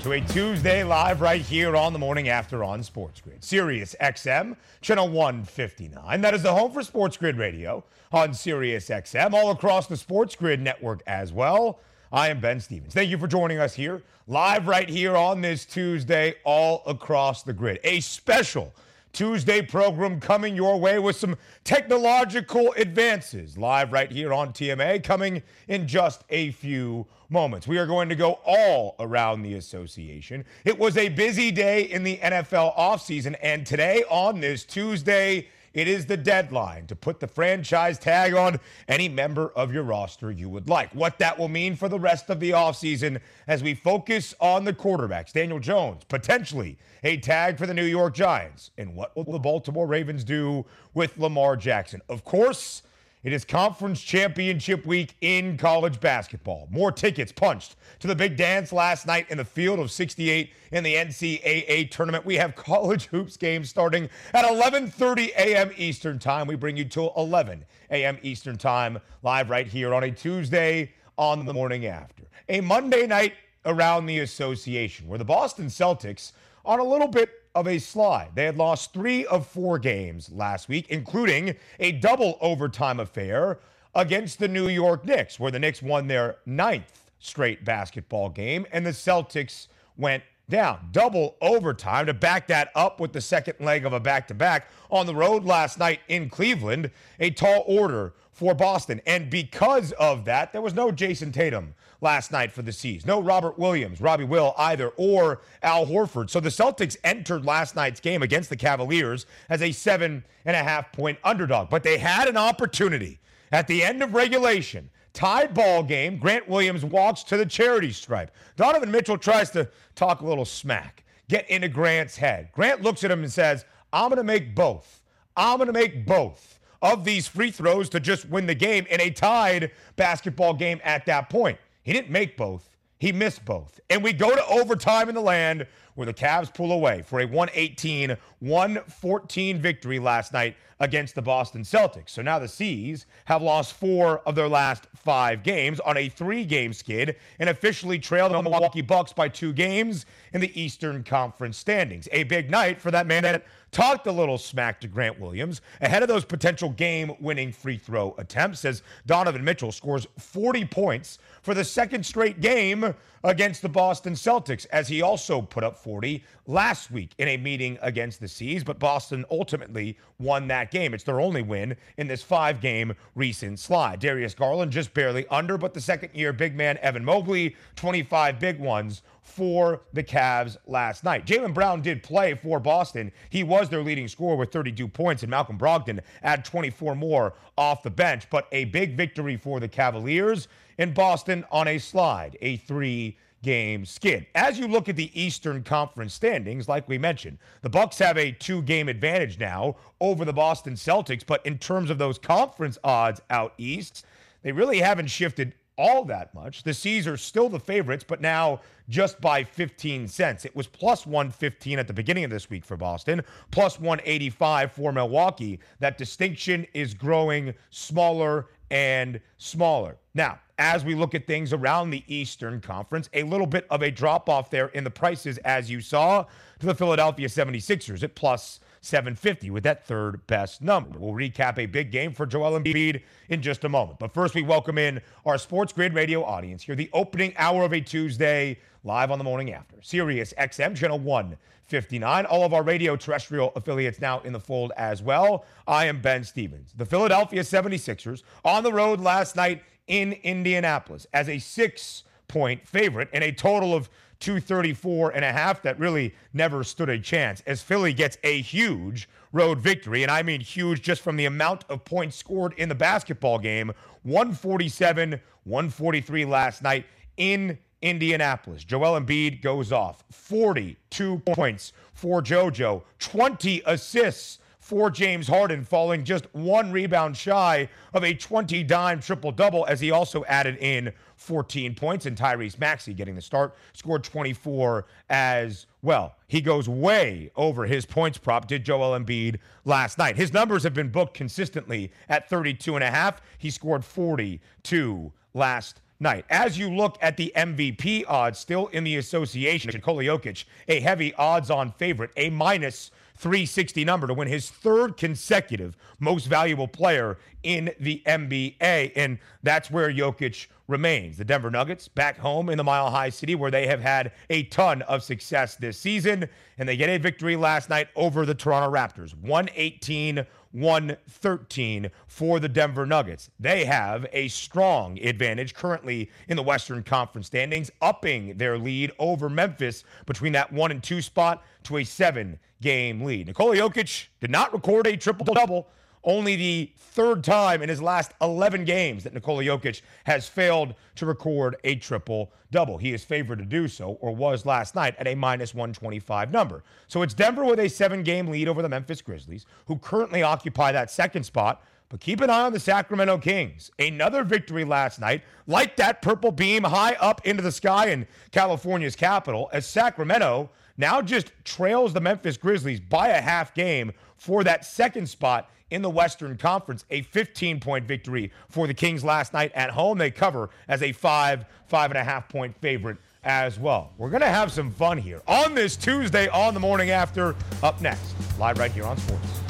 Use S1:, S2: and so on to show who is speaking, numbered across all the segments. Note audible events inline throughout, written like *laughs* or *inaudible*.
S1: to a Tuesday live right here on the morning after on Sports Grid. Sirius XM, channel 159. That is the home for Sports Grid Radio on Sirius XM, all across the Sports Grid network as well. I am Ben Stevens. Thank you for joining us here, live right here on this Tuesday, all across the grid. A special Tuesday program coming your way with some technological advances, live right here on TMA, coming in just a few moments. We are going to go all around the association. It was a busy day in the NFL offseason, and today on this Tuesday, it is the deadline to put the franchise tag on any member of your roster you would like. What that will mean for the rest of the offseason as we focus on the quarterbacks. Daniel Jones, potentially a tag for the New York Giants. And what will the Baltimore Ravens do with Lamar Jackson? Of course, it is conference championship week in college basketball. More tickets punched to the big dance last night in the field of 68 in the NCAA tournament. We have college hoops games starting at 11:30 a.m. Eastern Time. We bring you till 11 a.m. Eastern Time live right here on a Tuesday on the morning after. A Monday night around the association where the Boston Celtics on a little bit of a slide. They had lost three of four games last week, including a double overtime affair against the New York Knicks, where the Knicks won their ninth straight basketball game and the Celtics went down. Double overtime to back that up with the second leg of a back to back on the road last night in Cleveland. A tall order for Boston. And because of that, there was no Jayson Tatum last night for the C's. No Robert Williams, Robbie Will either, or Al Horford. So the Celtics entered last night's game against the Cavaliers as a seven and a half point underdog. But they had an opportunity at the end of regulation. Tied ball game. Grant Williams walks to the charity stripe. Donovan Mitchell tries to talk a little smack, get into Grant's head. Grant looks at him and says, I'm going to make both. I'm going to make both of these free throws to just win the game in a tied basketball game at that point. He didn't make both, he missed both. And we go to overtime in the land where the Cavs pull away for a 118 114 victory last night against the Boston Celtics. So now the C's have lost four of their last five games on a three game skid and officially trail the Milwaukee Bucks by two games in the Eastern Conference standings. A big night for that man that talked a little smack to Grant Williams ahead of those potential game winning free throw attempts as Donovan Mitchell scores 40 points for the second straight game against the Boston Celtics, as he also put up 40 last week in a meeting against the C's, But Boston ultimately won that game. It's their only win in this five game recent slide. Darius Garland just barely under, but the second year big man Evan Mobley, 25 big ones for the Cavs last night. Jaylen Brown did play for Boston. He was their leading scorer with 32 points, and Malcolm Brogdon had 24 more off the bench. But a big victory for the Cavaliers in Boston on a slide, a three game skid. As you look at the Eastern Conference standings, like we mentioned, the Bucks have a two-game advantage now over the Boston Celtics, but in terms of those conference odds out east, they really haven't shifted all that much. The C's are still the favorites, but now just by 15 cents. It was plus 115 at the beginning of this week for Boston, plus 185 for Milwaukee. That distinction is growing smaller and smaller. Now, as we look at things around the Eastern Conference, a little bit of a drop off there in the prices, as you saw, to the Philadelphia 76ers at plus 750 with that third best number. We'll recap a big game for Joel Embiid in just a moment. But first, we welcome in our Sports Grid Radio audience here, the opening hour of a Tuesday, live on the morning after. Sirius XM, channel 159. All of our radio terrestrial affiliates now in the fold as well. I am Ben Stevens. The Philadelphia 76ers on the road last night in Indianapolis as a six point favorite and a total of 234 and a half that really never stood a chance as Philly gets a huge road victory. And I mean huge just from the amount of points scored in the basketball game 147, 143 last night in Indianapolis. Joel Embiid goes off 42 points for JoJo, 20 assists for James Harden, falling just one rebound shy of a 20 dime triple double, as he also added in 14 points. And Tyrese Maxey getting the start, scored 24 as well. He goes way over his points prop, did Joel Embiid last night. His numbers have been booked consistently at 32 and a half. He scored 42 last night. As you look at the MVP odds still in the association, Nikola Jokic, a heavy odds on favorite, a minus 360 number to win his third consecutive most valuable player in the NBA. And that's where Jokic remains. The Denver Nuggets back home in the Mile High City where they have had a ton of success this season. And they get a victory last night over the Toronto Raptors 118 113 for the Denver Nuggets. They have a strong advantage currently in the Western Conference standings, upping their lead over Memphis between that one and two spot to a seven game lead. Nikola Jokic did not record a triple double only the third time in his last 11 games that Nikola Jokic has failed to record a triple double. He is favored to do so, or was last night at a minus 125 number. So it's Denver with a seven game lead over the Memphis Grizzlies, who currently occupy that second spot. But keep an eye on the Sacramento Kings. Another victory last night, like that purple beam high up into the sky in California's capital, as Sacramento now just trails the Memphis Grizzlies by a half game for that second spot in the Western Conference. A 15 point victory for the Kings last night at home. They cover as a five, five and a half point favorite as well. We're going to have some fun here on this Tuesday on the morning after. Up next, live right here on Sports.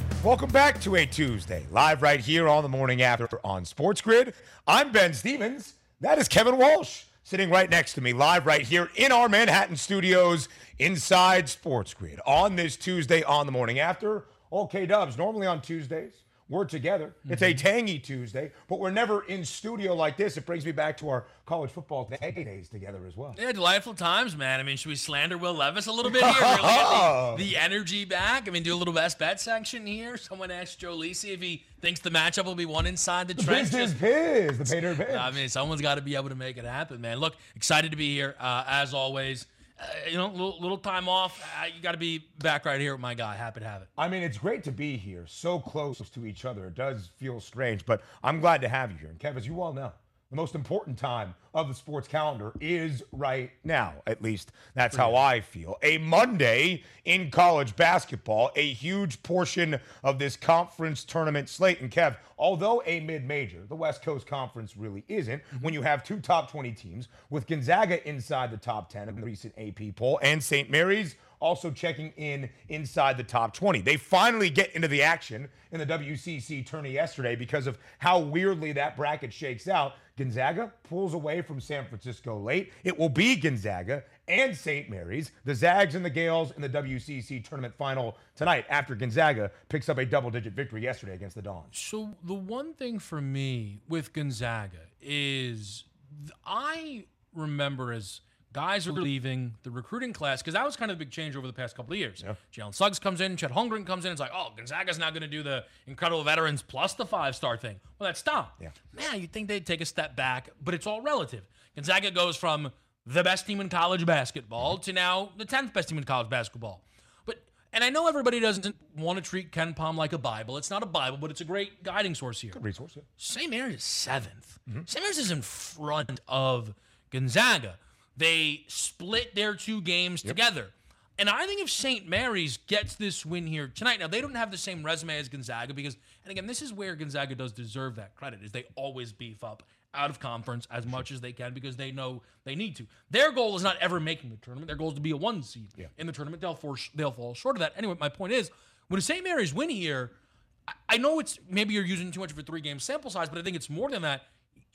S1: Welcome back to a Tuesday, live right here on the morning after on Sports Grid. I'm Ben Stevens. That is Kevin Walsh sitting right next to me, live right here in our Manhattan studios inside Sports Grid on this Tuesday on the morning after. Okay, Dubs, normally on Tuesdays, we're together. Mm-hmm. It's a mm-hmm. tangy Tuesday, but we're never in studio like this. It brings me back to our college football days together as well.
S2: Yeah, delightful times, man. I mean, should we slander Will Levis a little bit here? Really the, *laughs* the, energy back? I mean, do a little best bet section here. Someone asked Joe Lisi if he thinks the matchup will be one inside the, the trenches.
S1: Biz, the Pater Biz.
S2: I mean, someone's got to be able to make it happen, man. Look, excited to be here uh, as always uh, you know, little, little time off. Uh, you got to be back right here with my guy. Happy to have it.
S1: I mean, it's great to be here, so close to each other. It does feel strange, but I'm glad to have you here. And Kev, as you all know, the most important time of the sports calendar is right now. At least that's how I feel. A Monday in college basketball, a huge portion of this conference tournament slate. And Kev, although a mid major, the West Coast Conference really isn't, mm-hmm. when you have two top 20 teams with Gonzaga inside the top 10 of the recent AP poll and St. Mary's also checking in inside the top 20. They finally get into the action in the WCC tourney yesterday because of how weirdly that bracket shakes out. Gonzaga pulls away from San Francisco late. It will be Gonzaga and St. Mary's, the Zags and the Gaels in the WCC tournament final tonight after Gonzaga picks up a double digit victory yesterday against the Dons.
S2: So, the one thing for me with Gonzaga is I remember as Guys are leaving the recruiting class because that was kind of a big change over the past couple of years. Yeah. Jalen Suggs comes in, Chet Holmgren comes in. It's like, oh, Gonzaga's now going to do the incredible veterans plus the five star thing. Well, that stopped. Yeah. Man, you'd think they'd take a step back, but it's all relative. Gonzaga goes from the best team in college basketball to now the 10th best team in college basketball. But and I know everybody doesn't want to treat KenPom like a Bible. It's not a Bible, but it's a great guiding source here.
S1: Good resource. Yeah.
S2: St. Mary's is 7th mm-hmm. St. Mary's is in front of Gonzaga. They split their two games yep. together. And I think if St. Mary's gets this win here tonight, now they don't have the same resume as Gonzaga because, and again, this is where Gonzaga does deserve that credit, is they always beef up out of conference as much as they can because they know they need to. Their goal is not ever making the tournament. Their goal is to be a one seed yeah. in the tournament. They'll force, they'll fall short of that. Anyway, my point is, when St. Mary's win here, I know it's maybe you're using too much of a three game sample size, but I think it's more than that.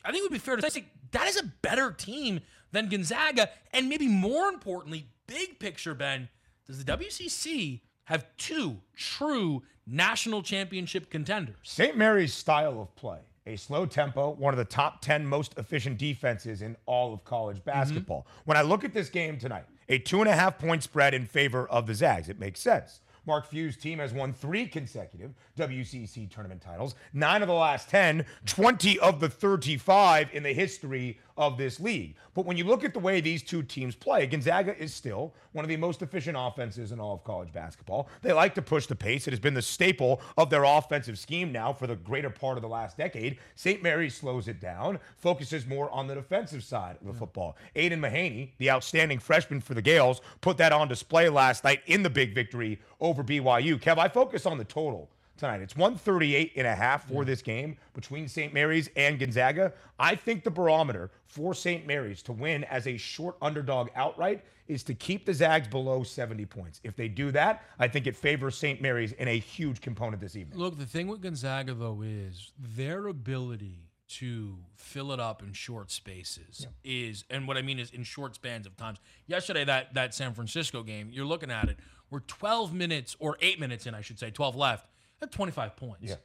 S2: I think it would be fair to say that is a better team than Gonzaga. And maybe more importantly, big picture, Ben, does the WCC have two true national championship contenders?
S1: St. Mary's style of play a slow tempo, one of the top 10 most efficient defenses in all of college basketball. Mm-hmm. When I look at this game tonight, a two and a half point spread in favor of the Zags, it makes sense. Mark Few's team has won three consecutive WCC tournament titles, nine of the last 10, 20 of the 35 in the history of this league. But when you look at the way these two teams play, Gonzaga is still one of the most efficient offenses in all of college basketball. They like to push the pace. It has been the staple of their offensive scheme now for the greater part of the last decade. St. Mary's slows it down, focuses more on the defensive side of the hmm. football. Aidan Mahaney, the outstanding freshman for the Gaels, put that on display last night in the big victory over BYU. Kev, I focus on the total tonight. It's 138 and a half for this game between St. Mary's and Gonzaga. I think the barometer for St. Mary's to win as a short underdog outright is to keep the Zags below 70 points. If they do that, I think it favors St. Mary's in a huge component this evening.
S2: Look, the thing with Gonzaga though is their ability to fill it up in short spaces yeah. is and what I mean is in short spans of times. Yesterday that that San Francisco game, you're looking at it, we're 12 minutes or 8 minutes in, I should say, 12 left at 25 points.
S1: Yeah.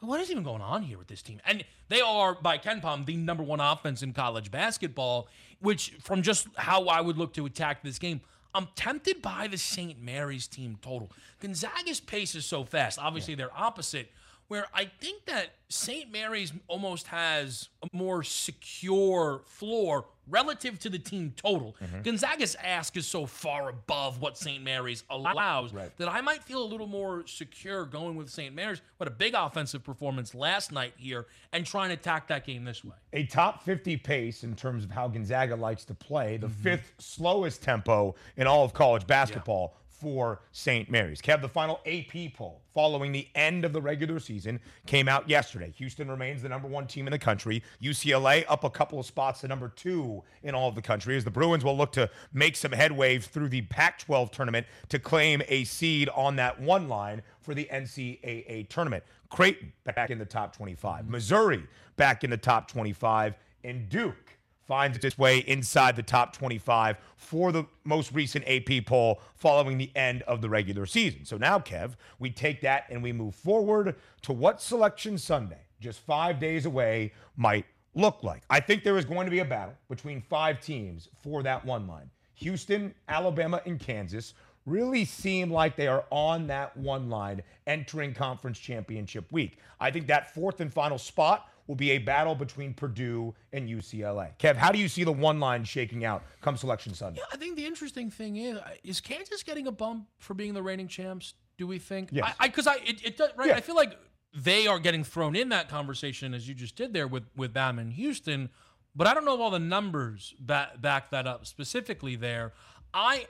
S2: What is even going on here with this team? And they are, by KenPom, the number one offense in college basketball, which, from just how I would look to attack this game, I'm tempted by the St. Mary's team total. Gonzaga's pace is so fast. Obviously, yeah. they're opposite, where I think that St. Mary's almost has a more secure floor relative to the team total. Mm-hmm. Gonzaga's ask is so far above what St. Mary's *laughs* allows right. that I might feel a little more secure going with St. Mary's. What a big offensive performance last night here and trying to attack that game this way.
S1: A top 50 pace in terms of how Gonzaga likes to play, the mm-hmm. fifth slowest tempo in all of college basketball. Yeah for St. Mary's. Kev, the final AP poll following the end of the regular season came out yesterday. Houston remains the number one team in the country. UCLA up a couple of spots to number two in all of the country as the Bruins will look to make some headway through the Pac 12 tournament to claim a seed on that one line for the NCAA tournament. Creighton back in the top 25, Missouri back in the top 25, and Duke finds its way inside the top 25 for the most recent AP poll following the end of the regular season. So now, Kev, we take that and we move forward to what Selection Sunday, just five days away, might look like. I think there is going to be a battle between five teams for that one line. Houston, Alabama, and Kansas really seem like they are on that one line entering conference championship week. I think that fourth and final spot will be a battle between Purdue and UCLA. Kev, how do you see the one line shaking out come Selection Sunday?
S2: Yeah, I think the interesting thing is is Kansas getting a bump for being the reigning champs? Do we think?
S1: Yes.
S2: Because I, I, it, it does right. Yeah. I feel like they are getting thrown in that conversation as you just did there with with them and Houston, but I don't know if all the numbers back back that up specifically there. I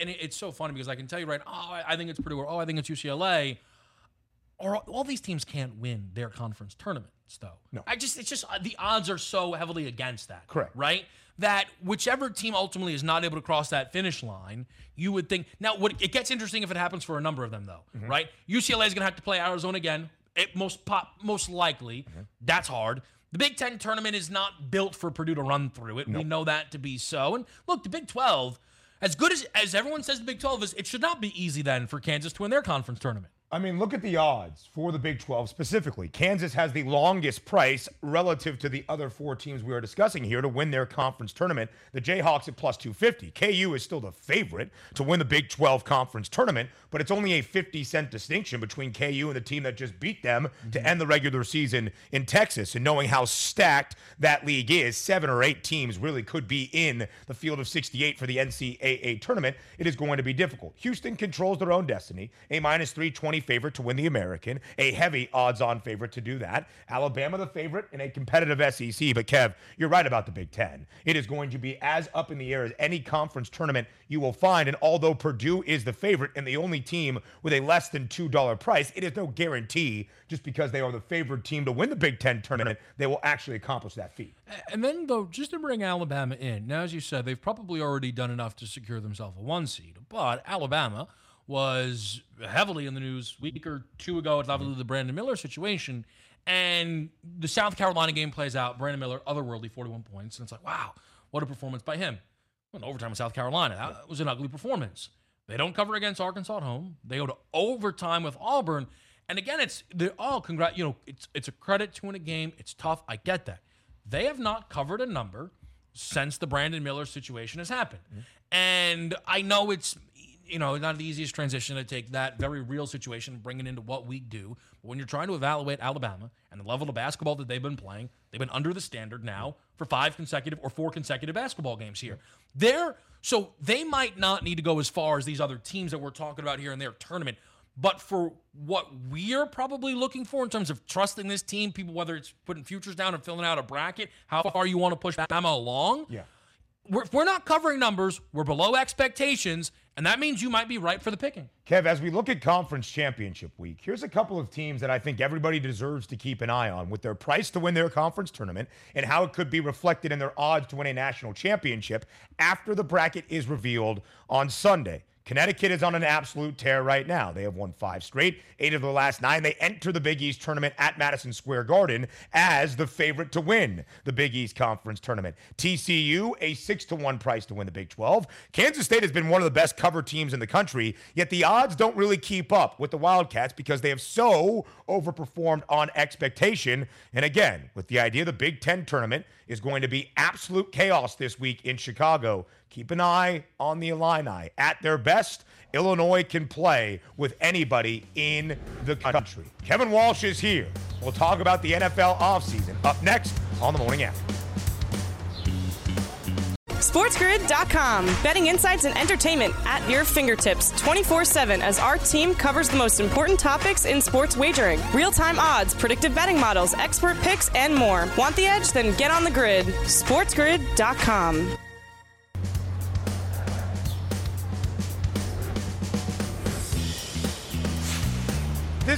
S2: and it's so funny because I can tell you right, oh, I think it's Purdue, or oh, I think it's UCLA. Or all these teams can't win their conference tournament though.
S1: No.
S2: I just it's just uh, the odds are so heavily against that.
S1: Correct.
S2: Right? That whichever team ultimately is not able to cross that finish line, you would think. Now, what it gets interesting if it happens for a number of them, though, mm-hmm. right? UCLA is going to have to play Arizona again. It most pop, most likely. Mm-hmm. That's hard. The Big Ten tournament is not built for Purdue to run through it. Nope. We know that to be so. And look, the Big Twelve, as good as as everyone says, the Big Twelve is, it should not be easy then for Kansas to win their conference tournament.
S1: I mean, look at the odds for the Big 12 specifically. Kansas has the longest price relative to the other four teams we are discussing here to win their conference tournament. The Jayhawks at plus 250. KU is still the favorite to win the Big 12 conference tournament, but it's only a 50 cent distinction between KU and the team that just beat them mm-hmm. to end the regular season in Texas. And knowing how stacked that league is, seven or eight teams really could be in the field of 68 for the NCAA tournament. It is going to be difficult. Houston controls their own destiny. A minus 320 favorite to win the American, a heavy odds on favorite to do that. Alabama, the favorite in a competitive SEC. But Kev, you're right about the Big Ten. It is going to be as up in the air as any conference tournament you will find. And although Purdue is the favorite and the only team with a less than $2 price, it is no guarantee just because they are the favored team to win the Big Ten tournament, they will actually accomplish that feat.
S2: And then, though, just to bring Alabama in, now, as you said, they've probably already done enough to secure themselves a one seed. But Alabama was heavily in the news a week or two ago. It's obviously the Brandon Miller situation. And the South Carolina game plays out. Brandon Miller, otherworldly, 41 points. And it's like, wow, what a performance by him. Went overtime with South Carolina. That was an ugly performance. They don't cover against Arkansas at home. They go to overtime with Auburn. And again, it's they're all congrat. You know, it's it's a credit to win a game. It's tough. I get that. They have not covered a number since the Brandon Miller situation has happened, mm-hmm. and I know it's you know not the easiest transition to take that very real situation and bring it into what we do. But when you're trying to evaluate Alabama and the level of basketball that they've been playing, they've been under the standard now for five consecutive or four consecutive basketball games here. They're so they might not need to go as far as these other teams that we're talking about here in their tournament. But for what we're probably looking for in terms of trusting this team, people, whether it's putting futures down and filling out a bracket, how far you want to push Bama along.
S1: Yeah.
S2: We're, if we're not covering numbers, we're below expectations, and that means you might be right for the picking.
S1: Kev, as we look at conference championship week, here's a couple of teams that I think everybody deserves to keep an eye on with their price to win their conference tournament and how it could be reflected in their odds to win a national championship after the bracket is revealed on Sunday. Connecticut is on an absolute tear right now. They have won five straight, eight of the last nine. They enter the Big East tournament at Madison Square Garden as the favorite to win the Big East Conference tournament. TCU, a six to one price to win the Big 12. Kansas State has been one of the best cover teams in the country, yet the odds don't really keep up with the Wildcats because they have so overperformed on expectation. And again, with the idea the Big Ten tournament is going to be absolute chaos this week in Chicago. Keep an eye on the Illini. At their best, Illinois can play with anybody in the country. Kevin Walsh is here. We'll talk about the NFL offseason up next on the morning after.
S3: SportsGrid.com. Betting insights and entertainment at your fingertips 24 7 as our team covers the most important topics in sports wagering real time odds, predictive betting models, expert picks, and more. Want the edge? Then get on the grid. SportsGrid.com.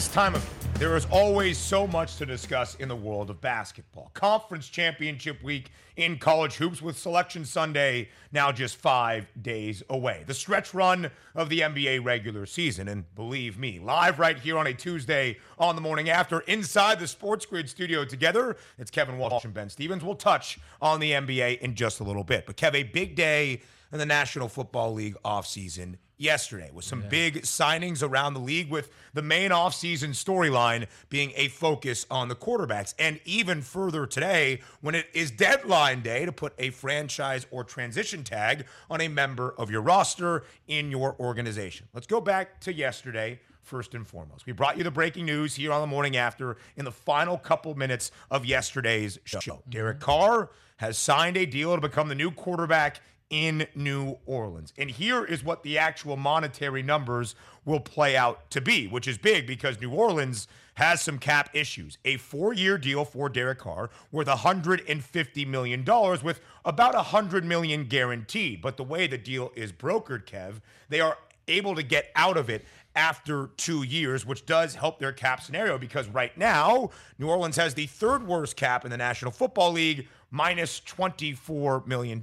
S1: This time of year, there is always so much to discuss in the world of basketball. Conference championship week in college hoops with Selection Sunday now just five days away. The stretch run of the NBA regular season. And believe me, live right here on a Tuesday on the morning after inside the Sports Grid studio together, it's Kevin Walsh and Ben Stevens. We'll touch on the NBA in just a little bit. But Kev, a big day in the National Football League offseason yesterday with some yeah. big signings around the league with the main offseason storyline being a focus on the quarterbacks and even further today when it is deadline day to put a franchise or transition tag on a member of your roster in your organization. Let's go back to yesterday first and foremost. We brought you the breaking news here on the morning after in the final couple minutes of yesterday's show. Mm-hmm. Derek Carr has signed a deal to become the new quarterback in New Orleans. And here is what the actual monetary numbers will play out to be, which is big because New Orleans has some cap issues. A four year deal for Derek Carr worth $150 million with about 100 million guaranteed. But the way the deal is brokered, Kev, they are able to get out of it after two years, which does help their cap scenario because right now, New Orleans has the third worst cap in the National Football League minus $24 million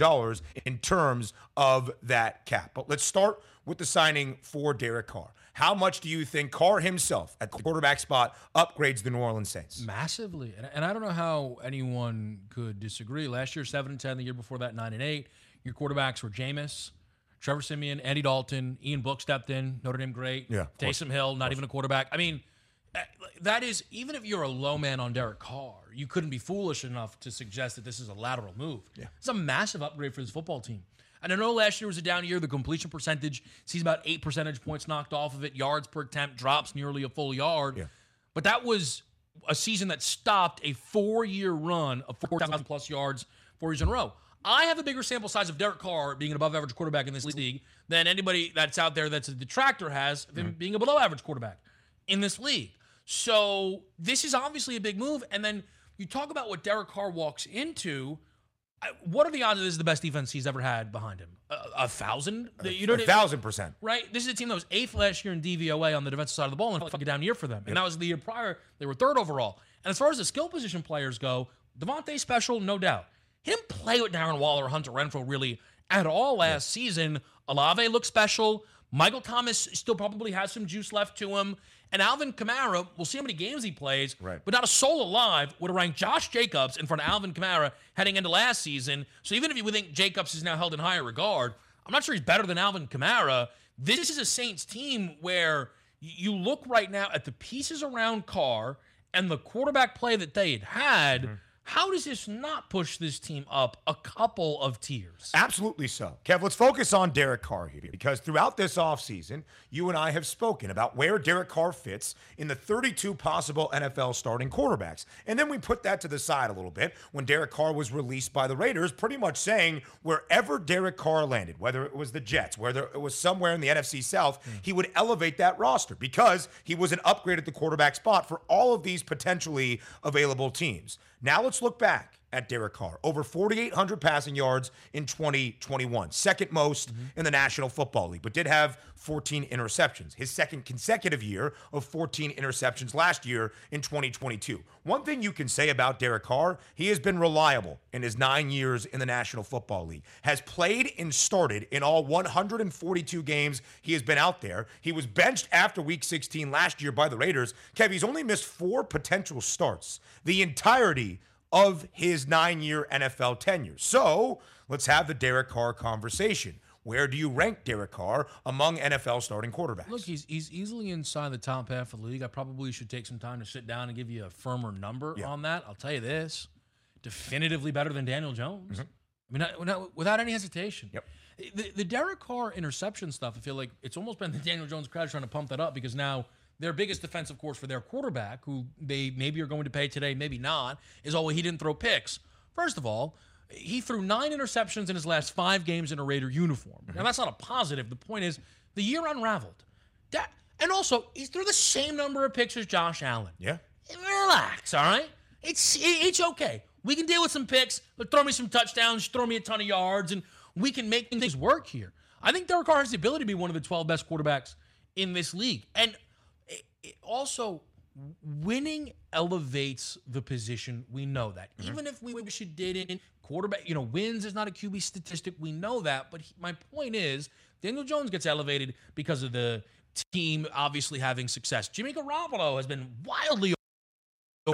S1: in terms of that cap. But let's start with the signing for Derek Carr. How much do you think Carr himself at the quarterback spot upgrades the New Orleans Saints?
S2: Massively. And I don't know how anyone could disagree. Last year, 7 and 10. The year before that, 9 and 8. Your quarterbacks were Jameis, Trevor Siemian, Andy Dalton, Ian Book stepped in, Notre Dame great.
S1: Yeah.
S2: Taysom Hill, not even a quarterback. I mean, that is, even if you're a low man on Derek Carr, you couldn't be foolish enough to suggest that this is a lateral move.
S1: Yeah.
S2: It's a massive upgrade for this football team. And I know last year was a down year. The completion percentage sees about eight percentage points knocked off of it. Yards per attempt drops nearly a full yard.
S1: Yeah.
S2: But that was a season that stopped a four year run of 4,000 plus yards four years in a row. I have a bigger sample size of Derek Carr being an above average quarterback in this league than anybody that's out there that's a detractor has of him mm-hmm. being a below average quarterback in this league. So this is obviously a big move. And then you talk about what Derek Carr walks into. What are the odds that this is the best defense he's ever had behind him? A, a thousand?
S1: You know, a thousand percent.
S2: Right. This is a team that was eighth last year in DVOA on the defensive side of the ball, and fucking down year for them. And that was the year prior. They were third overall. And as far as the skill position players go, Davante special, no doubt. He didn't play with Darren Waller or Hunter Renfrow really at all last yeah. season. Olave looked special. Michael Thomas still probably has some juice left to him. And Alvin Kamara, we'll see how many games he plays,
S1: right.
S2: but not a soul alive would have ranked Josh Jacobs in front of Alvin Kamara heading into last season. So even if you think Jacobs is now held in higher regard, I'm not sure he's better than Alvin Kamara. This is a Saints team where you look right now at the pieces around Carr and the quarterback play that they had had. Mm-hmm. How does this not push this team up a couple of tiers?
S1: Absolutely so. Kev, let's focus on Derek Carr here because throughout this offseason, you and I have spoken about where Derek Carr fits in the 32 possible NFL starting quarterbacks. And then we put that to the side a little bit when Derek Carr was released by the Raiders, pretty much saying wherever Derek Carr landed, whether it was the Jets, whether it was somewhere in the NFC South, mm. he would elevate that roster because he was an upgrade at the quarterback spot for all of these potentially available teams. Now let's look back at Derek Carr. Over 4,800 passing yards in 2021, second most mm-hmm. in the National Football League, but did have 14 interceptions. His second consecutive year of 14 interceptions last year in 2022. One thing you can say about Derek Carr, he has been reliable in his nine years in the National Football League, has played and started in all 142 games he has been out there. He was benched after week 16 last year by the Raiders. Kev, he's only missed four potential starts. The entirety of his nine year NFL tenure. So let's have the Derek Carr conversation. Where do you rank Derek Carr among NFL starting quarterbacks?
S2: Look, he's, he's easily inside the top half of the league. I probably should take some time to sit down and give you a firmer number yeah. on that. I'll tell you this definitively better than Daniel Jones. Mm-hmm. I mean, without any hesitation.
S1: Yep.
S2: The, the Derek Carr interception stuff, I feel like it's almost been the Daniel Jones crowd trying to pump that up because now their biggest defense, of course, for their quarterback, who they maybe are going to pay today, maybe not, is oh, well, he didn't throw picks. First of all, he threw nine interceptions in his last five games in a Raider uniform. Now, that's not a positive. The point is, the year unraveled. That, and also, he threw the same number of picks as Josh Allen.
S1: Yeah.
S2: Relax, all right? It's it's okay. We can deal with some picks. But throw me some touchdowns, throw me a ton of yards, and we can make things work here. I think Derek Carr has the ability to be one of the 12 best quarterbacks in this league. And also winning elevates the position. We know that. Mm-hmm. Even if we wish it didn't, quarterback, you know, wins is not a QB statistic. We know that. But he, my point is, Daniel Jones gets elevated because of the team obviously having success. Jimmy Garoppolo has been wildly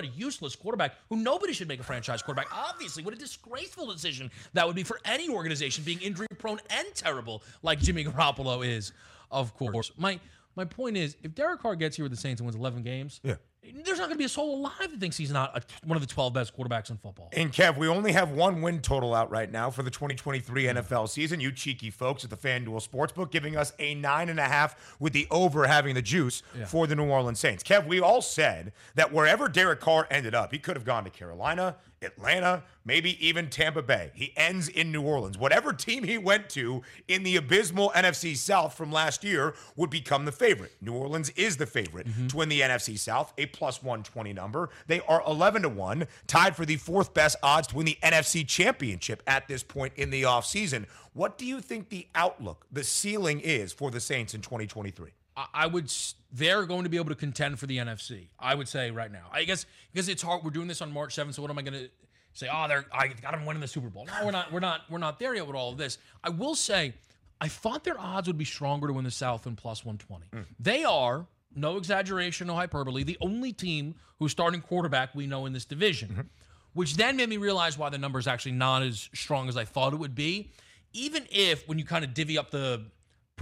S2: a useless quarterback who nobody should make a franchise quarterback. Obviously, what a disgraceful decision that would be for any organization being injury prone and terrible like Jimmy Garoppolo is, of course. My my point is, if Derek Carr gets here with the Saints and wins 11 games,
S1: yeah.
S2: there's not going to be a soul alive that thinks he's not a, one of the 12 best quarterbacks in football.
S1: And Kev, we only have one win total out right now for the 2023 NFL season. You cheeky folks at the FanDuel Sportsbook giving us a nine and a half with the over having the juice yeah. for the New Orleans Saints. Kev, we all said that wherever Derek Carr ended up, he could have gone to Carolina, Atlanta, maybe even Tampa Bay. He ends in New Orleans. Whatever team he went to in the abysmal NFC South from last year would become the favorite. New Orleans is the favorite mm-hmm. to win the NFC South, a plus 120 number. They are 11 to 1, tied for the fourth best odds to win the NFC Championship at this point in the offseason. What do you think the outlook, the ceiling is for the Saints in 2023?
S2: I would. They're going to be able to contend for the NFC. I would say right now. I guess because it's hard. We're doing this on March 7th. So what am I going to say? Oh, they're. I got them winning the Super Bowl. No, we're not. We're not. We're not there yet with all of this. I will say, I thought their odds would be stronger to win the South than plus 120. Mm. They are. No exaggeration, no hyperbole. The only team who's starting quarterback we know in this division, mm-hmm. which then made me realize why the number is actually not as strong as I thought it would be. Even if, when you kind of divvy up the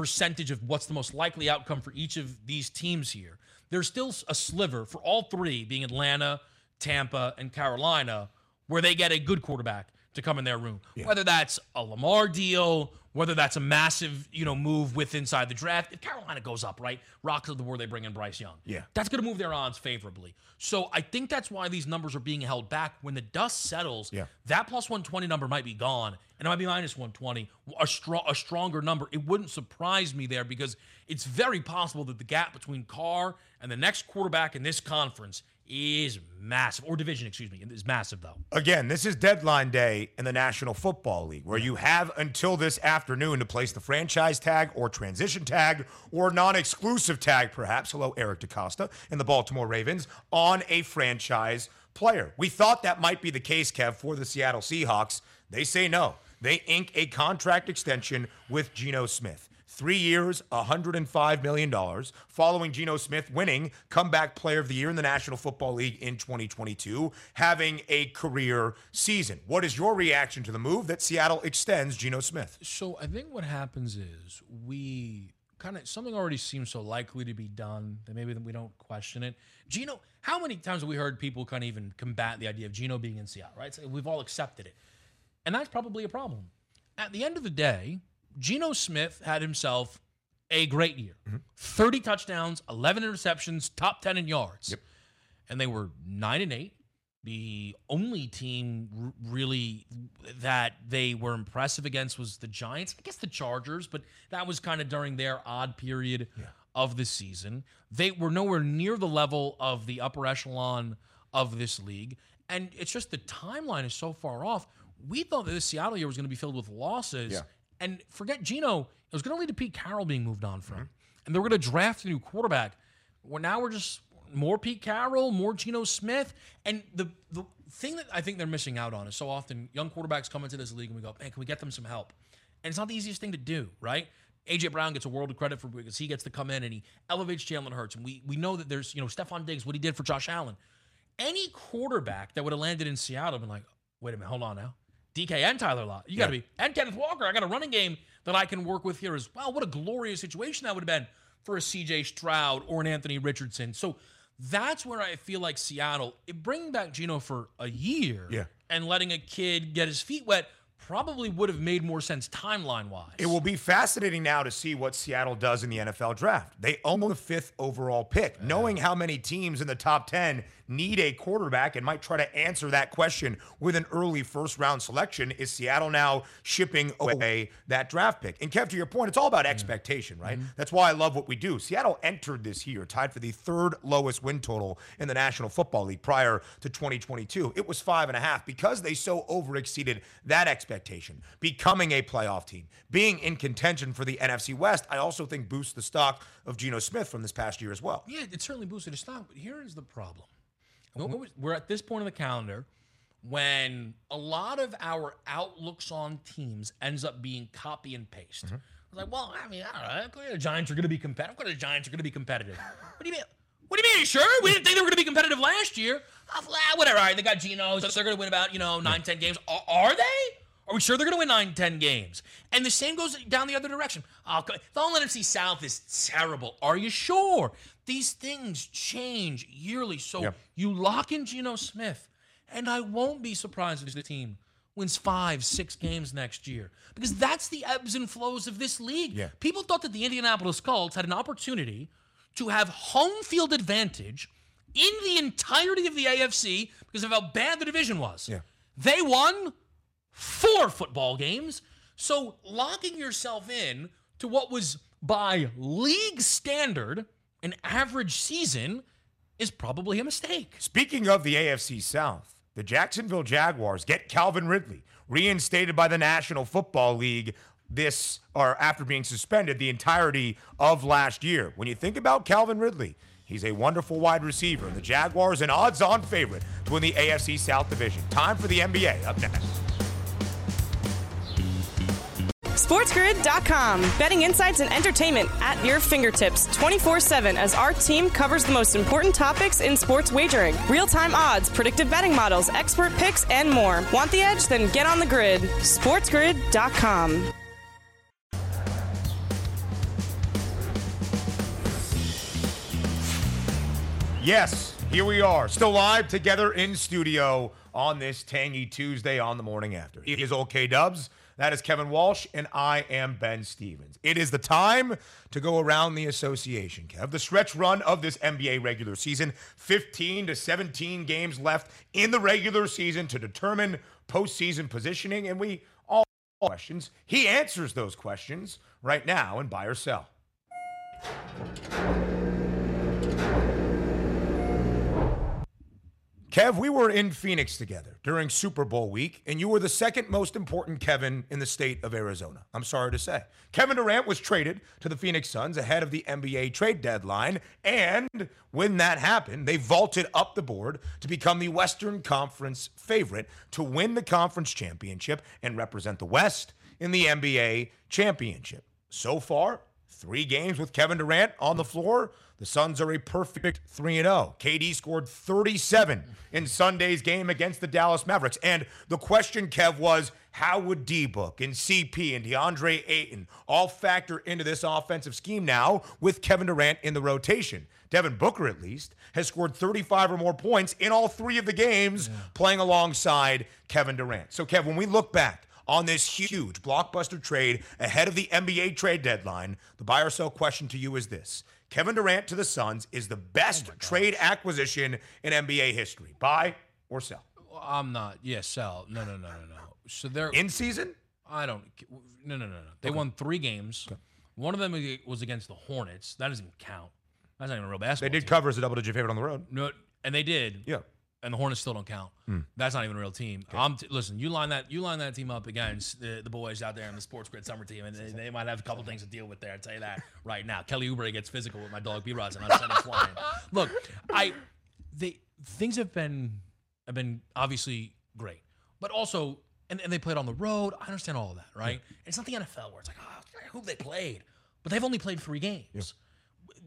S2: percentage of what's the most likely outcome for each of these teams here, there's still a sliver for all three being Atlanta, Tampa, and Carolina, where they get a good quarterback to come in their room. Yeah. Whether that's a Lamar deal, whether that's a massive, you know, move with inside the draft. If Carolina goes up, right, rocks of the board, they bring in Bryce Young.
S1: Yeah.
S2: That's going to move their odds favorably. So I think that's why these numbers are being held back. When the dust settles,
S1: yeah.
S2: that plus 120 number might be gone, and it might be minus 120, a, strong, a stronger number. It wouldn't surprise me there because it's very possible that the gap between Carr and the next quarterback in this conference is massive, or division, excuse me, is massive though.
S1: Again, this is deadline day in the National Football League, where you have until this afternoon to place the franchise tag or transition tag or non-exclusive tag, perhaps. Hello, Eric DeCosta and the Baltimore Ravens on a franchise player. We thought that might be the case, Kev, for the Seattle Seahawks. They say no. They ink a contract extension with Geno Smith. Three years, $105 million, following Geno Smith winning Comeback Player of the Year in the National Football League in 2022, having a career season. What is your reaction to the move that Seattle extends Geno Smith?
S2: So I think what happens is we kind of something already seems so likely to be done that maybe we don't question it. Geno, how many times have we heard people kind of even combat the idea of Geno being in Seattle, right? So we've all accepted it. And that's probably a problem. At the end of the day, Geno Smith had himself a great year 30 touchdowns, 11 interceptions, top 10 in yards. And they were 9 and 8. The only team r- really that they were impressive against was the Giants. I guess the Chargers, but that was kind of during their odd period of the season. They were nowhere near the level of the upper echelon of this league. And it's just the timeline is so far off. We thought that this Seattle year was going to be filled with losses.
S1: Yeah.
S2: And forget Geno, it was going to lead to Pete Carroll being moved on from. And they were going to draft a new quarterback. Well, now we're just more Pete Carroll, more Geno Smith. And the the thing that I think they're missing out on is so often young quarterbacks come into this league and we go, man, can we get them some help? And it's not the easiest thing to do, right? AJ Brown gets a world of credit for because he gets to come in and he elevates Jalen Hurts. And we we know that there's, you know, Stefon Diggs, what he did for Josh Allen. Any quarterback that would have landed in Seattle been like, wait a minute, hold on now. DK and Tyler Lockett. You got to
S1: Yeah.
S2: be. And Kenneth Walker. I got a running game that I can work with here as well. What a glorious situation that would have been for a CJ Stroud or an Anthony Richardson. So that's where I feel like Seattle, it, bringing back Geno for a year
S1: Yeah.
S2: and letting a kid get his feet wet probably would have made more sense timeline wise.
S1: It will be fascinating now to see what Seattle does in the NFL draft. They own the fifth overall pick. Knowing how many teams in the top 10 need a quarterback and might try to answer that question with an early first round selection, is Seattle now shipping oh. away that draft pick? And Kev, to your point, it's all about expectation, right? Mm-hmm. That's why I love what we do. Seattle entered this year tied for the third lowest win total in the National Football League prior to 2022. It was five and a half because they so overexceeded that expectation, becoming a playoff team, being in contention for the NFC West. I also think boosts the stock of Geno Smith from this past year as well.
S2: Yeah, it certainly boosted his stock, but here is the problem. We're- We're at this point in the calendar when a lot of our outlooks on teams ends up being copy and paste. Mm-hmm. I was like, well, I mean, I don't know. The Giants are going to be competitive. The Giants are going to be competitive. What do you mean? What do you mean? Are you sure? We didn't think they were going to be competitive last year. Oh, whatever. All right, they got Geno, so they're going to win about, you know, nine, ten games. Are, are they? Are we sure they're going to win nine, ten games? And the same goes down the other direction. Oh, the whole NFC South is terrible. Are you sure? These things change yearly. So
S1: Yep.
S2: you lock in Geno Smith, and I won't be surprised if the team wins five, six games next year because that's the ebbs and flows of this league.
S1: Yeah.
S2: People thought that the Indianapolis Colts had an opportunity to have home field advantage in the entirety of the AFC because of how bad the division was.
S1: Yeah.
S2: They won four football games. So locking yourself in to what was by league standard an average season is probably a mistake.
S1: Speaking of the AFC South, the Jacksonville Jaguars get Calvin Ridley reinstated by the National Football League this or after being suspended the entirety of last year. When you think about Calvin Ridley, he's a wonderful wide receiver. The Jaguars an odds-on favorite to win the AFC South division. Time for the NBA up next.
S3: SportsGrid.com. Betting insights and entertainment at your fingertips 24 7 as our team covers the most important topics in sports wagering real time odds, predictive betting models, expert picks, and more. Want the edge? Then get on the grid. SportsGrid.com.
S1: Yes, here we are, still live together in studio on this tangy Tuesday on the morning after. It is OK Dubs. That is Kevin Walsh, and I am Ben Stevens. It is the time to go around the association, Kev. The stretch run of this NBA regular season 15 to 17 games left in the regular season to determine postseason positioning, and we all questions. He answers those questions right now in Buy or Sell. Kev, we were in Phoenix together during Super Bowl week, and you were the second most important Kevin in the state of Arizona. I'm sorry to say. Kevin Durant was traded to the Phoenix Suns ahead of the NBA trade deadline, and when that happened, they vaulted up the board to become the Western Conference favorite to win the conference championship and represent the West in the NBA championship. So far, three games with Kevin Durant on the floor. The Suns are a perfect 3 0. KD scored 37 in Sunday's game against the Dallas Mavericks. And the question, Kev, was how would D Book and CP and DeAndre Ayton all factor into this offensive scheme now with Kevin Durant in the rotation? Devin Booker, at least, has scored 35 or more points in all three of the games yeah. playing alongside Kevin Durant. So, Kev, when we look back, on this huge blockbuster trade ahead of the NBA trade deadline, the buy or sell question to you is this Kevin Durant to the Suns is the best oh trade acquisition in NBA history. Buy or sell?
S2: I'm not. Yeah, sell. No, no, no, no, no. So they're
S1: in season.
S2: I don't. No, no, no, no. They okay. won three games. Okay. One of them was against the Hornets. That doesn't count. That's not even a real basketball.
S1: They did
S2: team.
S1: cover as a double-digit favorite on the road.
S2: No, and they did.
S1: Yeah
S2: and the Hornets still don't count. Mm. That's not even a real team. Okay. I'm t- listen. You line that you line that team up against the, the boys out there in the Sports Grid summer team, and they, they might have a couple things to deal with there. I tell you that *laughs* right now. Kelly Oubre gets physical with my dog B Rods, and I'm sending flying. Look, I they things have been have been obviously great, but also and, and they played on the road. I understand all of that, right? Yeah. It's not the NFL where it's like, oh, who they played, but they've only played three games.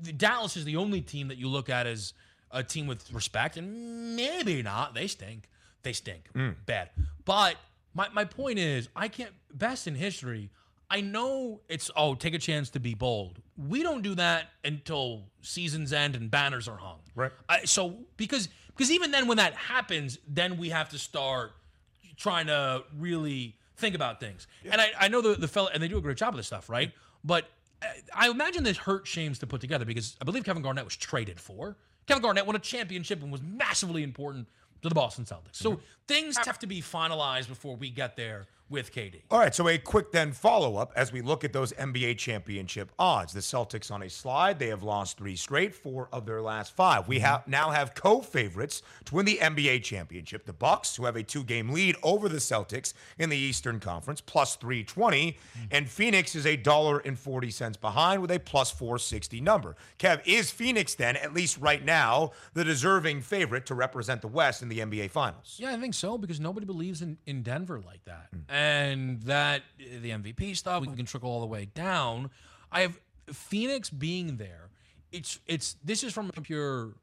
S2: Yeah. Dallas is the only team that you look at as a team with respect, and maybe not. They stink. They stink. Mm. Bad. But my, my point is, I can't, best in history, I know it's, oh, take a chance to be bold. We don't do that until seasons end and banners are hung.
S1: Right.
S2: I, so, because, because even then, when that happens, then we have to start trying to really think about things. Yeah. And I, I know the, the fella, and they do a great job of this stuff, right? But uh, I imagine this hurt shames to put together because I believe Kevin Garnett was traded for. Kevin Garnett won a championship and was massively important to the Boston Celtics. So mm-hmm. things have to be finalized before we get there with KD.
S1: All right, so a quick then follow up as we look at those NBA championship odds. The Celtics on a slide, they have lost three straight, four of their last five. We have now have co-favorites to win the NBA championship. The Bucks, who have a two-game lead over the Celtics in the Eastern Conference, plus 320, mm-hmm. and Phoenix is a dollar and 40 cents behind with a plus 460 number. Kev, is Phoenix then, at least right now, the deserving favorite to represent the West in the NBA Finals?
S2: Yeah, I think so because nobody believes in, in Denver like that. Mm and that the MVP stuff we can trickle all the way down. I have Phoenix being there. It's it's this is from a pure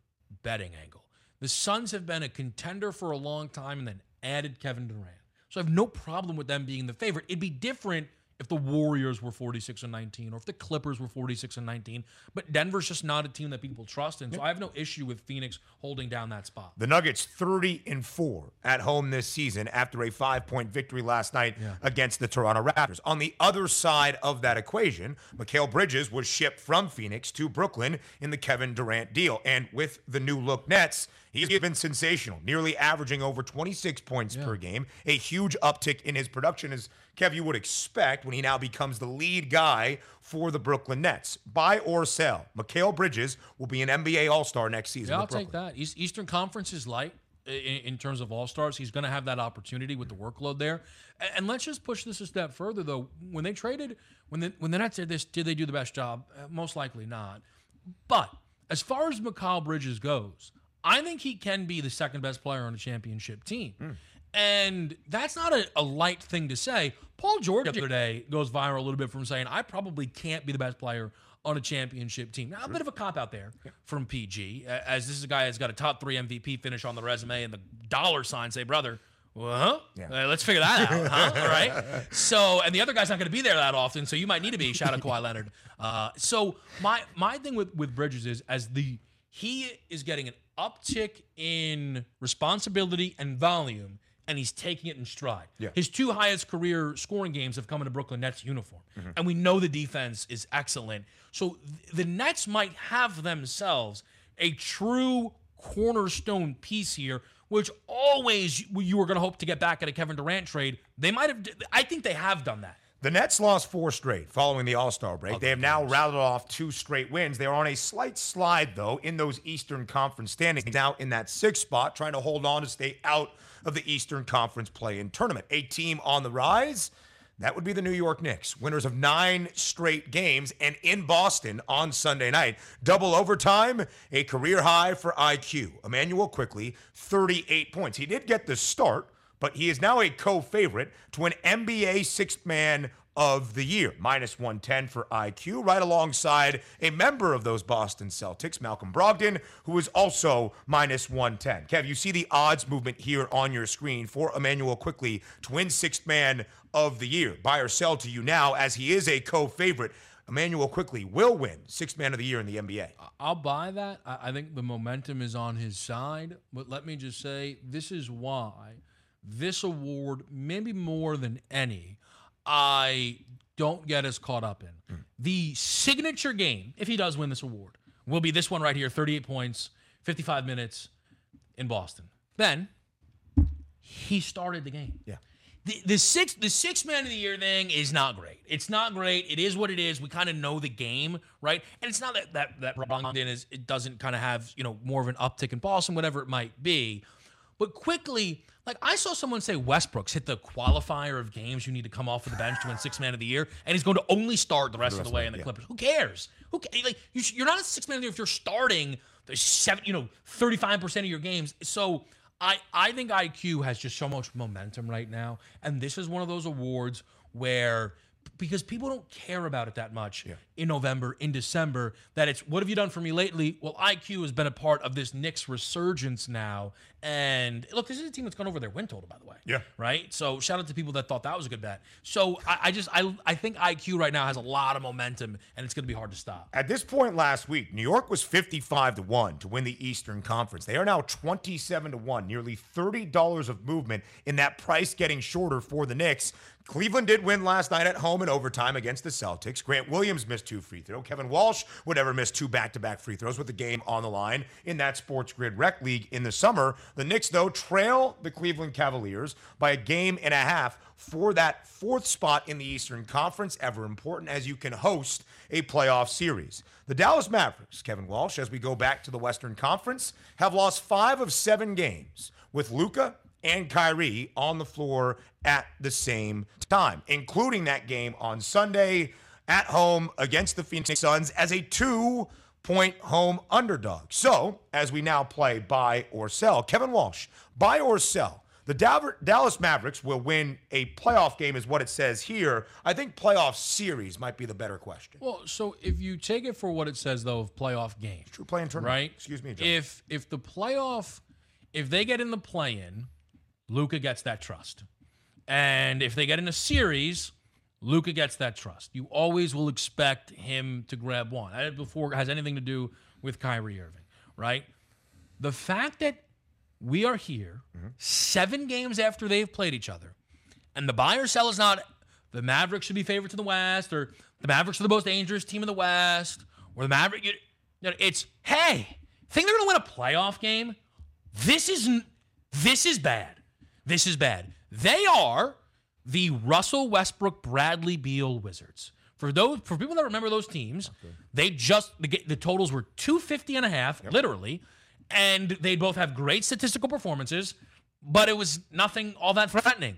S2: betting angle. The Suns have been a contender for a long time and then added Kevin Durant. So I have no problem with them being the favorite. It'd be different if the Warriors were 46 and 19 or if the Clippers were 46 and 19. But Denver's just not a team that people trust. And so I have no issue with Phoenix holding down that spot.
S1: The Nuggets 30 and 4 at home this season after a five point victory last night yeah. against the Toronto Raptors. On the other side of that equation, Mikal Bridges was shipped from Phoenix to Brooklyn in the Kevin Durant deal. And with the new look Nets, He's been sensational, nearly averaging over 26 points yeah. per game. A huge uptick in his production, as Kev, you would expect when he now becomes the lead guy for the Brooklyn Nets. Buy or sell. Mikal Bridges will be an NBA All Star next season.
S2: Yeah, I'll take that. Eastern Conference is light in, terms of All Stars. He's going to have that opportunity with the workload there. And, and, let's just push this a step further, though. When they traded, when the, when the Nets did this, did they do the best job? Uh, most likely not. But as far as Mikal Bridges goes, I think he can be the second best player on a championship team. Mm. And that's not a, a, light thing to say. Paul George the other day goes viral a little bit from saying, I probably can't be the best player on a championship team. Now, a bit of a cop out there yeah. from PG, as this is a guy that's got a top three MVP finish on the resume and the dollar sign say, brother, well, yeah. uh, let's figure that out, huh? *laughs* All right. So, and the other guy's not going to be there that often, so you might need to be. Shout out Kawhi Leonard. Uh, so my my thing with with Bridges is as the he is getting an uptick in responsibility and volume, and he's taking it in stride.
S1: Yeah.
S2: His two highest career scoring games have come in a Brooklyn Nets uniform, mm-hmm. and we know the defense is excellent. So th- the Nets might have themselves a true cornerstone piece here, which always you were going to hope to get back at a Kevin Durant trade. They might have. I think they have done that.
S1: The Nets lost four straight following the All Star break. Oh, they have now routed off two straight wins. They are on a slight slide, though, in those Eastern Conference standings. Now in that sixth spot, trying to hold on to stay out of the Eastern Conference play in tournament. A team on the rise. That would be the New York Knicks, winners of nine straight games and in Boston on Sunday night. Double overtime, a career high for IQ. Immanuel Quickley, 38 points. He did get the start but he is now a co favorite to an NBA sixth man of the year, minus 110 for IQ, right alongside a member of those Boston Celtics, Malcolm Brogdon, who is also minus 110. Kev, you see the odds movement here on your screen for Immanuel Quickley to win sixth man of the year. Buy or sell to you now, as he is a co favorite. Immanuel Quickley will win sixth man of the year in the NBA.
S2: I'll buy that. I think the momentum is on his side. But let me just say, this is why this award, maybe more than any, I don't get as caught up in. Hmm. The signature game, if he does win this award, will be this one right here 38 points, 55 minutes in Boston. Then he started the game.
S1: Yeah.
S2: The, the six the six man of the year thing is not great. It's not great. It is what it is. We kind of know the game, right? And it's not that that that Brogdon is it doesn't kind of have you know more of an uptick in Boston, whatever it might be. But Quickley, like I saw someone say Westbrook's hit the qualifier of games you need to come off of the bench to win six man of the year, and he's going to only start the rest, of the way in the
S1: yeah.
S2: Clippers. Who cares? Who ca- like you, sh- you're not a six man of the year if you're starting the seven, you know, thirty five percent of your games. So I I think IQ has just so much momentum right now, and this is one of those awards where because people don't care about it that much in November, in December, that it's what have you done for me lately? Well, IQ has been a part of this Knicks resurgence now. And look, this is a team that's gone over their win total, by the way.
S1: Yeah.
S2: Right? So shout out to people that thought that was a good bet. So I, I just I I think IQ right now has a lot of momentum and it's gonna be hard to stop.
S1: At this point last week, New York was 55 to 1 to win the Eastern Conference. They are now 27 to 1, nearly $30 of movement in that price getting shorter for the Knicks. Cleveland did win last night at home in overtime against the Celtics. Grant Williams missed two free throws. Kevin Walsh would never miss two back-to-back free throws with the game on the line in that Sports Grid Rec League in the summer. The Knicks, though, trail the Cleveland Cavaliers by a game and a half for that fourth spot in the Eastern Conference, ever important as you can host a playoff series. The Dallas Mavericks, Kevin Walsh, as we go back to the Western Conference, have lost five of seven games with Luka and Kyrie on the floor at the same time, including that game on Sunday at home against the Phoenix Suns as a two point home underdog. So, as we now play buy or sell, Kevin Walsh, buy or sell. The Dallas Mavericks will win a playoff game, is what it says here. I think playoff series might be the better question.
S2: Well, so if you take it for what it says though of playoff game,
S1: True play-in tournament.
S2: right?
S1: Excuse me, John.
S2: If if the playoff, if they get in the play-in, Luka gets that trust, and if they get in a series, Luka gets that trust. You always will expect him to grab one. That before has anything to do with Kyrie Irving, right? The fact that we are here seven games after they've played each other, and the buy or sell is not the Mavericks should be favorites in the West, or the Mavericks are the most dangerous team in the West, or the Maverick. You know, it's hey, think they're going to win a playoff game? This is this is bad. This is bad. They are the Russell Westbrook Bradley Beal Wizards. For those for people that remember those teams, they just the, the totals were 250 and a half, literally, and they both have great statistical performances, but it was nothing all that threatening.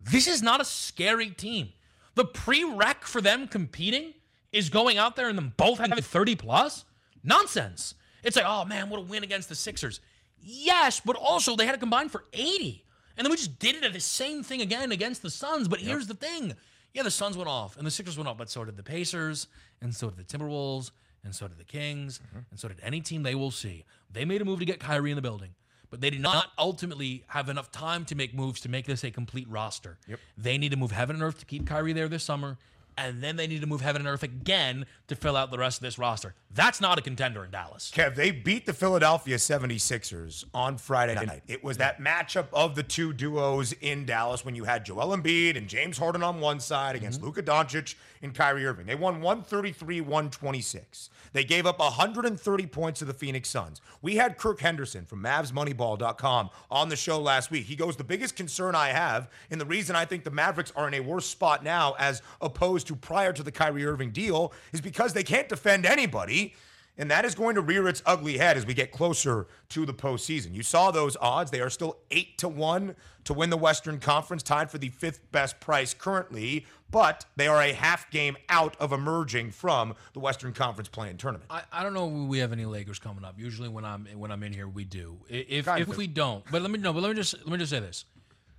S2: This is not a scary team. The prereq for them competing is going out there and them both having 30 plus? Nonsense. It's like, oh man, what a win against the Sixers. Yes, but also they had to combine for 80. And then we just did it at the same thing again against the Suns. But here's the thing. Yeah, the Suns went off and the Sixers went off, but so did the Pacers, and so did the Timberwolves, and so did the Kings, mm-hmm. and so did any team they will see. They made a move to get Kyrie in the building, but they did not ultimately have enough time to make moves to make this a complete roster. They need to move heaven and earth to keep Kyrie there this summer, and then they need to move heaven and earth again to fill out the rest of this roster. That's not a contender in Dallas.
S1: Kev, they beat the Philadelphia 76ers on Friday night. It was that matchup of the two duos in Dallas when you had Joel Embiid and James Harden on one side against mm-hmm. Luka Doncic and Kyrie Irving. They won 133 126. They gave up 130 points to the Phoenix Suns. We had Kirk Henderson from MavsMoneyball.com on the show last week. He goes, The biggest concern I have, and the reason I think the Mavericks are in a worse spot now as opposed to prior to the Kyrie Irving deal, is because they can't defend anybody. And that is going to rear its ugly head as we get closer to the postseason. You saw those odds. They are still eight to one to win the Western Conference, tied for the fifth best price currently, but they are a half game out of emerging from the Western Conference play-in tournament.
S2: I, I don't know if we have any Lakers coming up. Usually when I'm when I'm in here, we do. If if we don't, but let me know. But let me just let me just say this: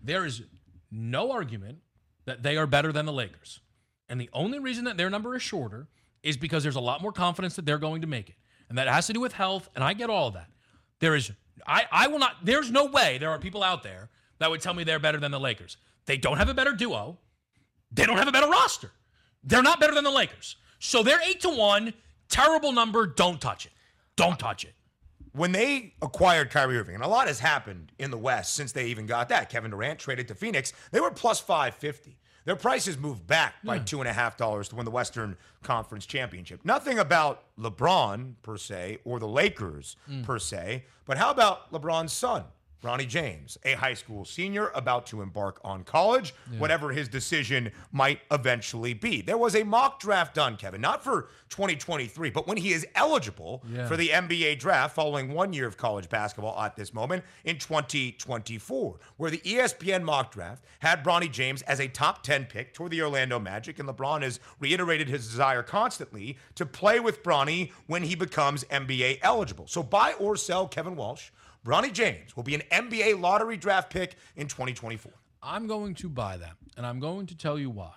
S2: there is no argument that they are better than the Lakers. And the only reason that their number is shorter is because there's a lot more confidence that they're going to make it. And that has to do with health. And I get all of that. There is, I, I will not, there's no way there are people out there that would tell me they're better than the Lakers. They don't have a better duo. They don't have a better roster. They're not better than the Lakers. So they're eight to one. Terrible number. Don't touch it. Don't touch it.
S1: When they acquired Kyrie Irving, and a lot has happened in the West since they even got that. Kevin Durant traded to Phoenix. They were plus 550. Their prices moved back by hmm. two and a half dollars to win the Western Conference Championship. Nothing about LeBron per se or the Lakers hmm. per se, but how about LeBron's son? Bronny James, a high school senior about to embark on college, whatever his decision might eventually be. There was a mock draft done, Kevin, not for 2023, but when he is eligible
S2: Yeah.
S1: for the NBA draft following one year of college basketball at this moment in 2024, where the ESPN mock draft had Bronny James as a top 10 pick toward the Orlando Magic, and LeBron has reiterated his desire constantly to play with Bronny when he becomes NBA eligible. So buy or sell Kevin Walsh. Bronny James will be an NBA lottery draft pick in 2024.
S2: I'm going to buy that, and I'm going to tell you why.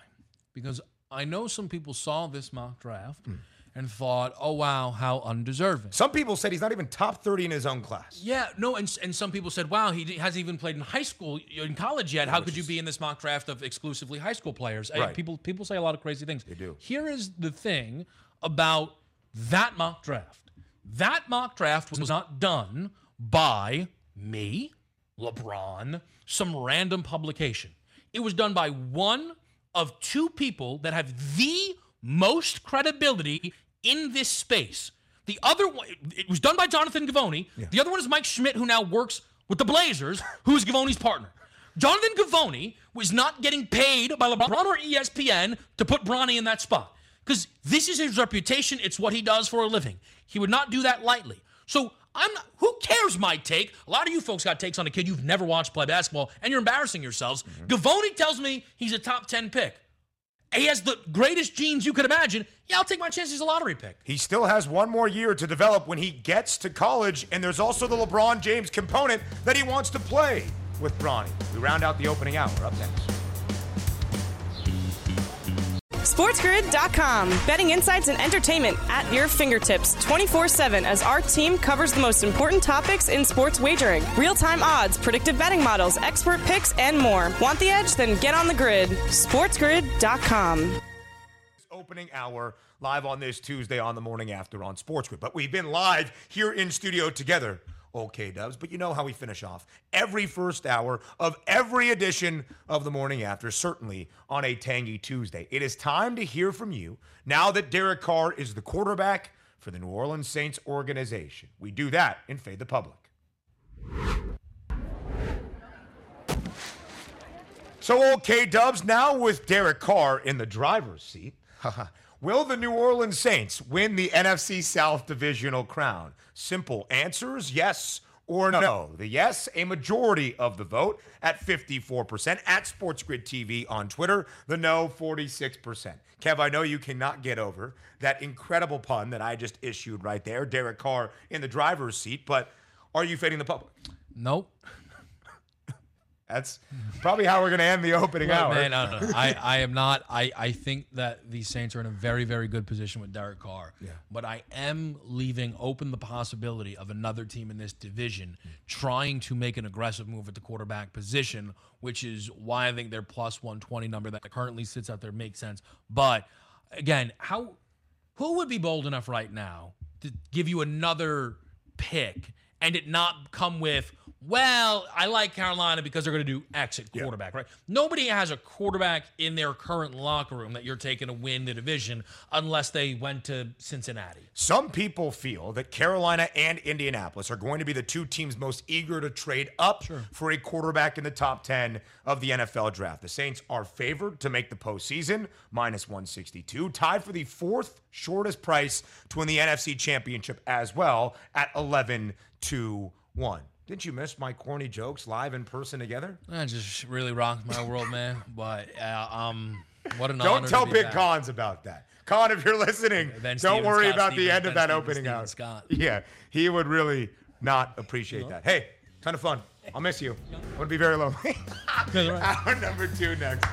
S2: Because I know some people saw this mock draft hmm. and thought, "Oh wow, how undeserving."
S1: Some people said he's not even top 30 in his own class.
S2: Yeah, no, and and some people said, "Wow, he hasn't even played in high school, in college yet. How could you be in this mock draft of exclusively high school players?"
S1: Right.
S2: people people say a lot of crazy things. They
S1: do.
S2: Here is the thing about that mock draft. That mock draft was not done by me, LeBron, some random publication. It was done by one of two people that have the most credibility in this space. The other one, it was done by Jonathan Givony. The other one is Mike Schmitz, who now works with the Blazers, who is Givony's partner. Jonathan Givony was not getting paid by LeBron or ESPN to put Bronny in that spot. Because this is his reputation. It's what he does for a living. He would not do that lightly. So I'm not, who cares my take? A lot of you folks got takes on a kid you've never watched play basketball and you're embarrassing yourselves. Mm-hmm. Givony tells me he's a top 10 pick. He has the greatest genes you could imagine. Yeah, I'll take my chances as a lottery pick.
S1: He still has one more year to develop when he gets to college, and there's also the LeBron James component that he wants to play with Bronny. We round out the opening hour. Up next.
S3: SportsGrid.com. Betting insights and entertainment at your fingertips 24 7 as our team covers the most important topics in sports wagering real time odds, predictive betting models, expert picks, and more. Want the edge? Then get on the grid. SportsGrid.com.
S1: Opening hour live on this Tuesday on the morning after on Sports Grid. But we've been live here in studio together. Okay, Dubs, but you know how we finish off every first hour of every edition of the morning after, certainly on a tangy Tuesday. It is time to hear from you now that Derek Carr is the quarterback for the New Orleans Saints organization. We do that in Fade the Public. So, okay, Dubs, now with Derek Carr in the driver's seat, *laughs* will the New Orleans Saints win the NFC South divisional crown? Simple answers yes or no. The yes, a majority of the vote at 54%. At SportsGrid TV on Twitter, the no, 46%. Kev, I know you cannot get over that incredible pun that I just issued right there. Derek Carr in the driver's seat, but are you fading the public?
S2: Nope.
S1: That's probably how we're going to end the opening hour.
S2: Man, no, no. I, *laughs* I am not. I, I think that the Saints are in a very, very good position with Derek Carr.
S1: Yeah.
S2: But I am leaving open the possibility of another team in this division hmm. trying to make an aggressive move at the quarterback position, which is why I think their plus 120 number that currently sits out there makes sense. But again, how who would be bold enough right now to give you another pick and it not come with, well, I like Carolina because they're going to do X at quarterback, right? Nobody has a quarterback in their current locker room that you're taking to win the division unless they went to Cincinnati.
S1: Some people feel that Carolina and Indianapolis are going to be the two teams most eager to trade up for a quarterback in the top 10 of the NFL draft. The Saints are favored to make the postseason, minus 162, tied for the fourth shortest price to win the NFC championship as well at 11 to 1. Didn't you miss my corny jokes live in person together?
S2: That just really rocked my world, man. *laughs* But uh, um, what an honor.
S1: Don't tell Big
S2: back.
S1: Cons about that. Con, if you're listening,
S2: Ben
S1: don't
S2: Stevens,
S1: worry
S2: Scott
S1: about the end of that
S2: Stevens,
S1: opening
S2: Steven
S1: out.
S2: Scott. *laughs*
S1: Yeah, he would really not appreciate that. Hey, ton of fun. I'll miss you. I'm gonna be very lonely. *laughs* Hour number two next.